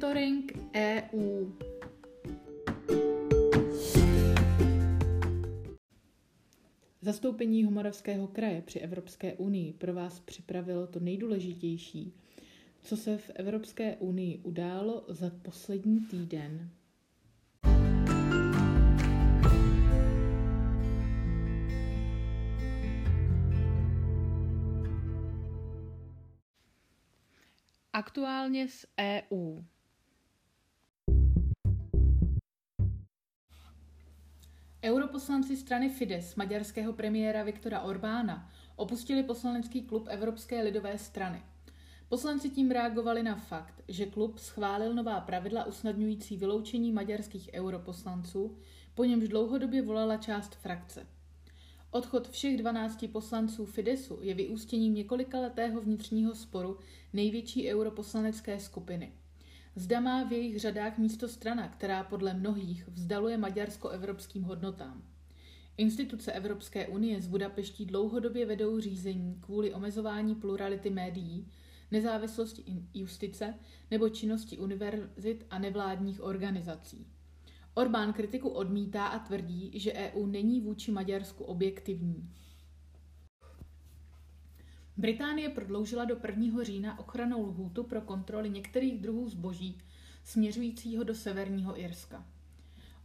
Monitoring EU. Zastoupení Homoravského kraje při Evropské unii pro vás připravilo to nejdůležitější, co se v Evropské unii událo za poslední týden. Aktuálně z EU. Europoslanci strany Fides maďarského premiéra Viktora Orbána opustili poslanecký klub Evropské lidové strany. Poslanci tím reagovali na fakt, že klub schválil nová pravidla usnadňující vyloučení maďarských europoslanců, po němž dlouhodobě volala část frakce. Odchod všech 12 poslanců Fidesu je vyústěním několikaletého vnitřního sporu největší europoslanecké skupiny. Zda má v jejich řadách místo strana, která podle mnohých vzdaluje Maďarsko evropským hodnotám. Instituce Evropské unie z Budapeští dlouhodobě vedou řízení kvůli omezování plurality médií, nezávislosti justice nebo činnosti univerzit a nevládních organizací. Orbán kritiku odmítá a tvrdí, že EU není vůči Maďarsku objektivní. Británie prodloužila do 1. října ochranou lhůtu pro kontroly některých druhů zboží směřujícího do Severního Irska.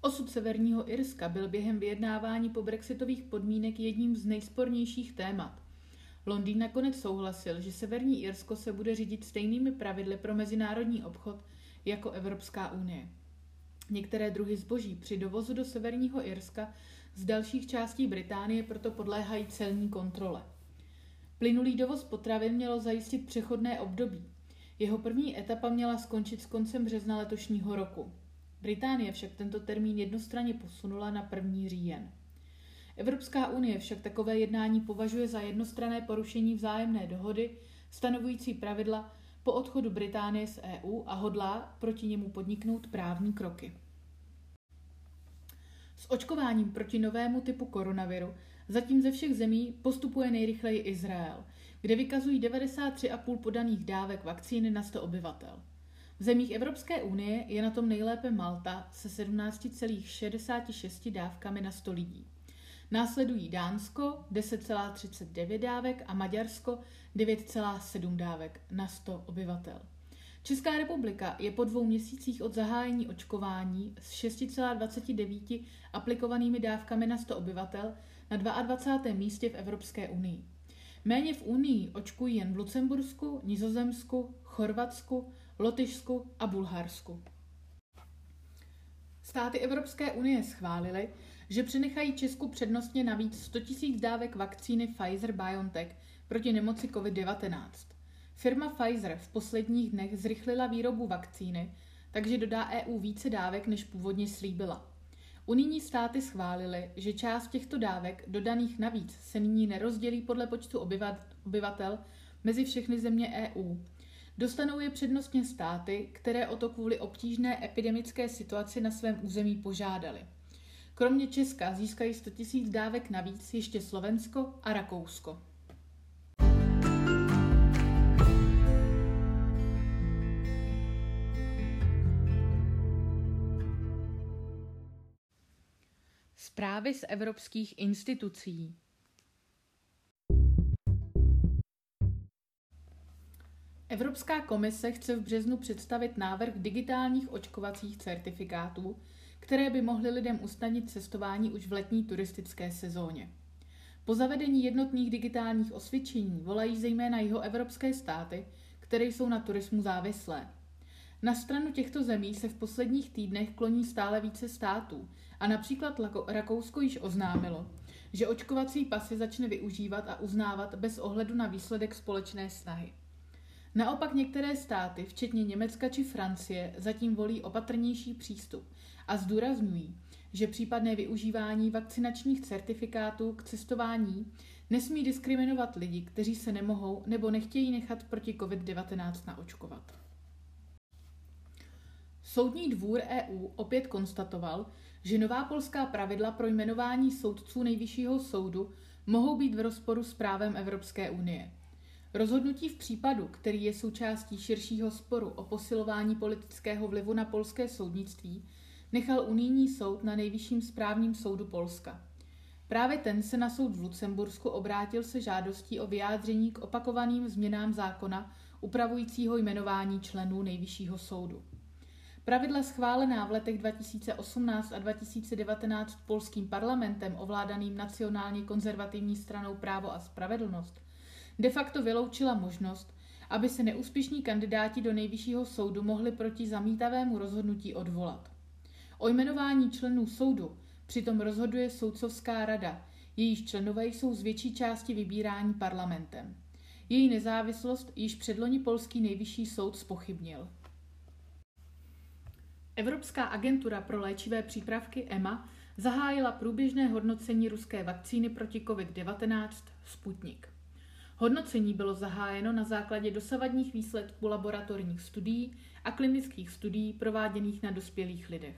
Osud Severního Irska byl během vyjednávání po brexitových podmínek jedním z nejspornějších témat. Londýn nakonec souhlasil, že Severní Irsko se bude řídit stejnými pravidly pro mezinárodní obchod jako Evropská unie. Některé druhy zboží při dovozu do Severního Irska z dalších částí Británie proto podléhají celní kontrole. Plynulý dovoz potravin mělo zajistit přechodné období. Jeho první etapa měla skončit s koncem března letošního roku. Británie však tento termín jednostranně posunula na 1. říjen. Evropská unie však takové jednání považuje za jednostranné porušení vzájemné dohody, stanovující pravidla po odchodu Británie z EU a hodlá proti němu podniknout právní kroky. S očkováním proti novému typu koronaviru zatím ze všech zemí postupuje nejrychleji Izrael, kde vykazují 93,5 podaných dávek vakcíny na 100 obyvatel. V zemích Evropské unie je na tom nejlépe Malta se 17,66 dávkami na 100 lidí. Následují Dánsko 10,39 dávek a Maďarsko 9,7 dávek na 100 obyvatel. Česká republika je po dvou měsících od zahájení očkování s 6,29 aplikovanými dávkami na 100 obyvatel na 22. místě v Evropské unii. Méně v Unii očkují jen v Lucembursku, Nizozemsku, Chorvatsku, Lotyšsku a Bulharsku. Státy Evropské unie schválily, že přenechají Česku přednostně navíc 100 000 dávek vakcíny Pfizer-BioNTech proti nemoci COVID-19. Firma Pfizer v posledních dnech zrychlila výrobu vakcíny, takže dodá EU více dávek, než původně slíbila. Unijní státy schválily, že část těchto dávek, dodaných navíc, se nyní nerozdělí podle počtu obyvatel mezi všechny země EU. Dostanou je přednostně státy, které o to kvůli obtížné epidemické situaci na svém území požádali. Kromě Česka získají 100 000 dávek navíc ještě Slovensko a Rakousko. Zprávy z evropských institucí. Evropská komise chce v březnu představit návrh digitálních očkovacích certifikátů, které by mohly lidem usnadnit cestování už v letní turistické sezóně. Po zavedení jednotných digitálních osvědčení volají zejména jeho evropské státy, které jsou na turismu závislé. Na stranu těchto zemí se v posledních týdnech kloní stále více států a například Rakousko již oznámilo, že očkovací pasy začne využívat a uznávat bez ohledu na výsledek společné snahy. Naopak některé státy, včetně Německa či Francie, zatím volí opatrnější přístup a zdůrazňují, že případné využívání vakcinačních certifikátů k cestování nesmí diskriminovat lidi, kteří se nemohou nebo nechtějí nechat proti COVID-19 naočkovat. Soudní dvůr EU opět konstatoval, že nová polská pravidla pro jmenování soudců nejvyššího soudu mohou být v rozporu s právem Evropské unie. Rozhodnutí v případu, který je součástí širšího sporu o posilování politického vlivu na polské soudnictví, nechal unijní soud na nejvyšším správním soudu Polska. Právě ten se na soud v Lucembursku obrátil se žádostí o vyjádření k opakovaným změnám zákona upravujícího jmenování členů nejvyššího soudu. Pravidla schválená v letech 2018 a 2019 polským parlamentem ovládaným nacionálně konzervativní stranou Právo a spravedlnost de facto vyloučila možnost, aby se neúspěšní kandidáti do nejvyššího soudu mohli proti zamítavému rozhodnutí odvolat. O jmenování členů soudu přitom rozhoduje soudcovská rada, jejíž členové jsou z větší části vybírání parlamentem. Její nezávislost již předloni polský nejvyšší soud spochybnil. Evropská agentura pro léčivé přípravky EMA zahájila průběžné hodnocení ruské vakcíny proti COVID-19 Sputnik. Hodnocení bylo zahájeno na základě dosavadních výsledků laboratorních studií a klinických studií prováděných na dospělých lidech.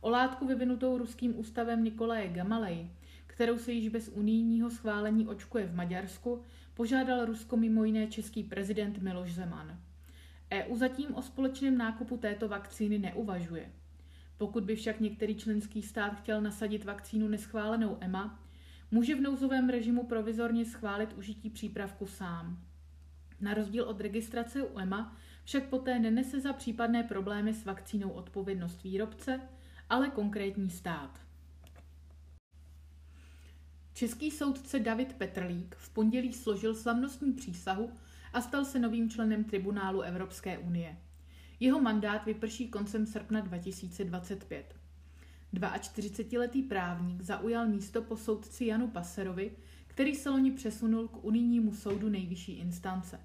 O látku vyvinutou ruským ústavem Nikolaje Gamalej, kterou se již bez unijního schválení očkuje v Maďarsku, požádal Rusko mimo jiné český prezident Miloš Zeman. EU zatím o společném nákupu této vakcíny neuvažuje. Pokud by však některý členský stát chtěl nasadit vakcínu neschválenou EMA, může v nouzovém režimu provizorně schválit užití přípravku sám. Na rozdíl od registrace u EMA však poté nenese za případné problémy s vakcínou odpovědnost výrobce, ale konkrétní stát. Český soudce David Petrlík v pondělí složil slavnostní přísahu a stal se novým členem tribunálu Evropské unie. Jeho mandát vyprší koncem srpna 2025. 42-letý právník zaujal místo po soudci Janu Paserovi, který se loni přesunul k unijnímu soudu nejvyšší instance.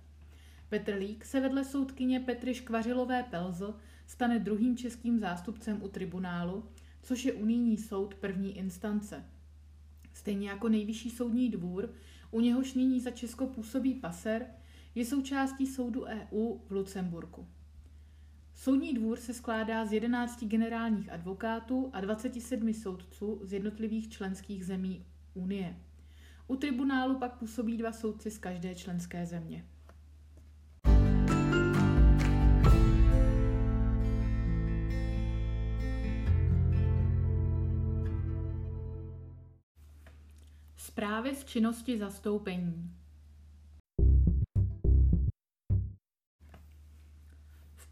Petr Lík se vedle soudkyně Petry Škvařilové Pelzl stane druhým českým zástupcem u tribunálu, což je unijní soud první instance. Stejně jako nejvyšší soudní dvůr, u něhož nyní za Česko působí Paser, je součástí soudu EU v Lucemburku. Soudní dvůr se skládá z 11 generálních advokátů a 27 soudců z jednotlivých členských zemí Unie. U tribunálu pak působí dva soudci z každé členské země. Zprávy z činnosti zastoupení.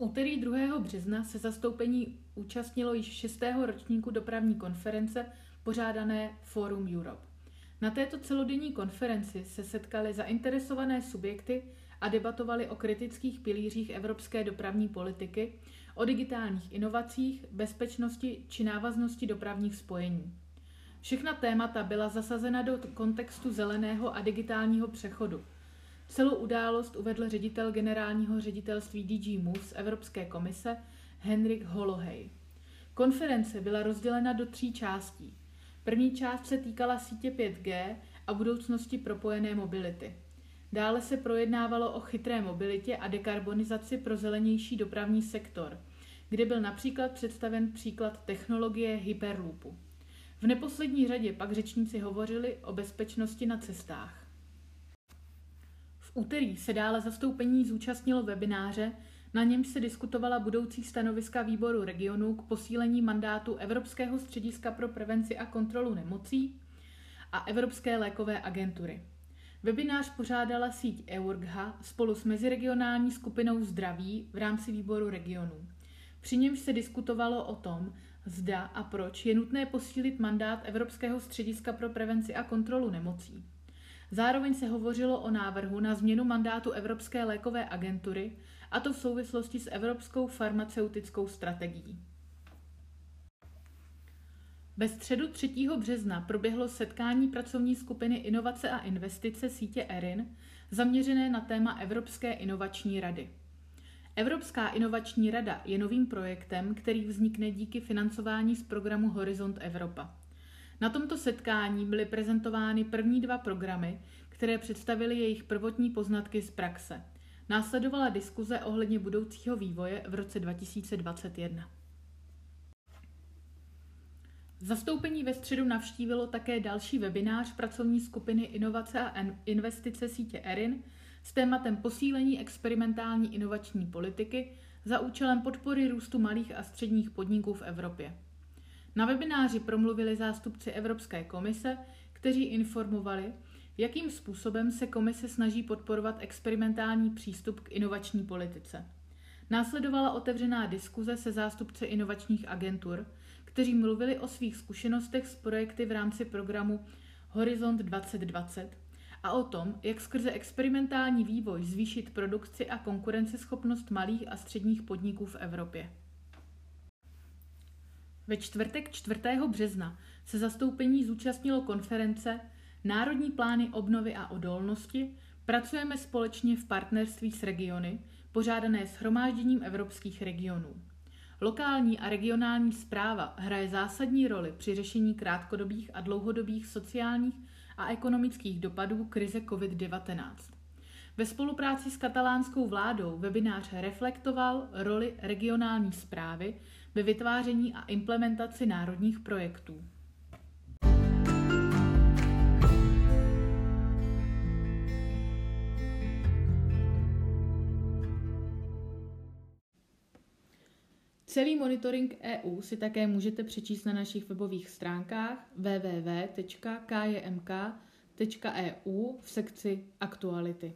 Úterý 2. března se zastoupení účastnilo již 6. ročníku dopravní konference pořádané Forum Europe. Na této celodenní konferenci se setkaly zainteresované subjekty a debatovali o kritických pilířích evropské dopravní politiky, o digitálních inovacích, bezpečnosti či návaznosti dopravních spojení. Všechna témata byla zasazena do kontextu zeleného a digitálního přechodu – Celou událost uvedl ředitel generálního ředitelství DG Move z Evropské komise Henrik Holohej. Konference byla rozdělena do tří částí. První část se týkala sítě 5G a budoucnosti propojené mobility. Dále se projednávalo o chytré mobilitě a dekarbonizaci pro zelenější dopravní sektor, kde byl například představen příklad technologie Hyperloopu. V neposlední řadě pak řečníci hovořili o bezpečnosti na cestách úterý se dále zastoupení zúčastnilo webináře, na němž se diskutovala budoucí stanoviska výboru regionu k posílení mandátu Evropského střediska pro prevenci a kontrolu nemocí a Evropské lékové agentury. Webinář pořádala síť EURGHA spolu s meziregionální skupinou zdraví v rámci výboru regionů. Při němž se diskutovalo o tom, zda a proč je nutné posílit mandát Evropského střediska pro prevenci a kontrolu nemocí. Zároveň se hovořilo o návrhu na změnu mandátu Evropské lékové agentury, a to v souvislosti s Evropskou farmaceutickou strategií. Ve středu 3. března proběhlo setkání pracovní skupiny Inovace a investice sítě ERIN zaměřené na téma Evropské inovační rady. Evropská inovační rada je novým projektem, který vznikne díky financování z programu Horizont Evropa. Na tomto setkání byly prezentovány první dva programy, které představily jejich prvotní poznatky z praxe. Následovala diskuze ohledně budoucího vývoje v roce 2021. Zastoupení ve středu navštívilo také další webinář pracovní skupiny Inovace a investice sítě ERIN s tématem posílení experimentální inovační politiky za účelem podpory růstu malých a středních podniků v Evropě. Na webináři promluvili zástupci Evropské komise, kteří informovali, jakým způsobem se komise snaží podporovat experimentální přístup k inovační politice. Následovala otevřená diskuze se zástupci inovačních agentur, kteří mluvili o svých zkušenostech s projekty v rámci programu Horizont 2020 a o tom, jak skrze experimentální vývoj zvýšit produkci a konkurenceschopnost malých a středních podniků v Evropě. Ve čtvrtek 4. března se zastoupení zúčastnilo konference Národní plány obnovy a odolnosti pracujeme společně v partnerství s regiony, pořádané shromážděním evropských regionů. Lokální a regionální zpráva hraje zásadní roli při řešení krátkodobých a dlouhodobých sociálních a ekonomických dopadů krize COVID-19. Ve spolupráci s katalánskou vládou webinář reflektoval roli regionální zprávy ve vytváření a implementaci národních projektů. Celý monitoring EU si také můžete přečíst na našich webových stránkách www.kjmk.eu v sekci Aktuality.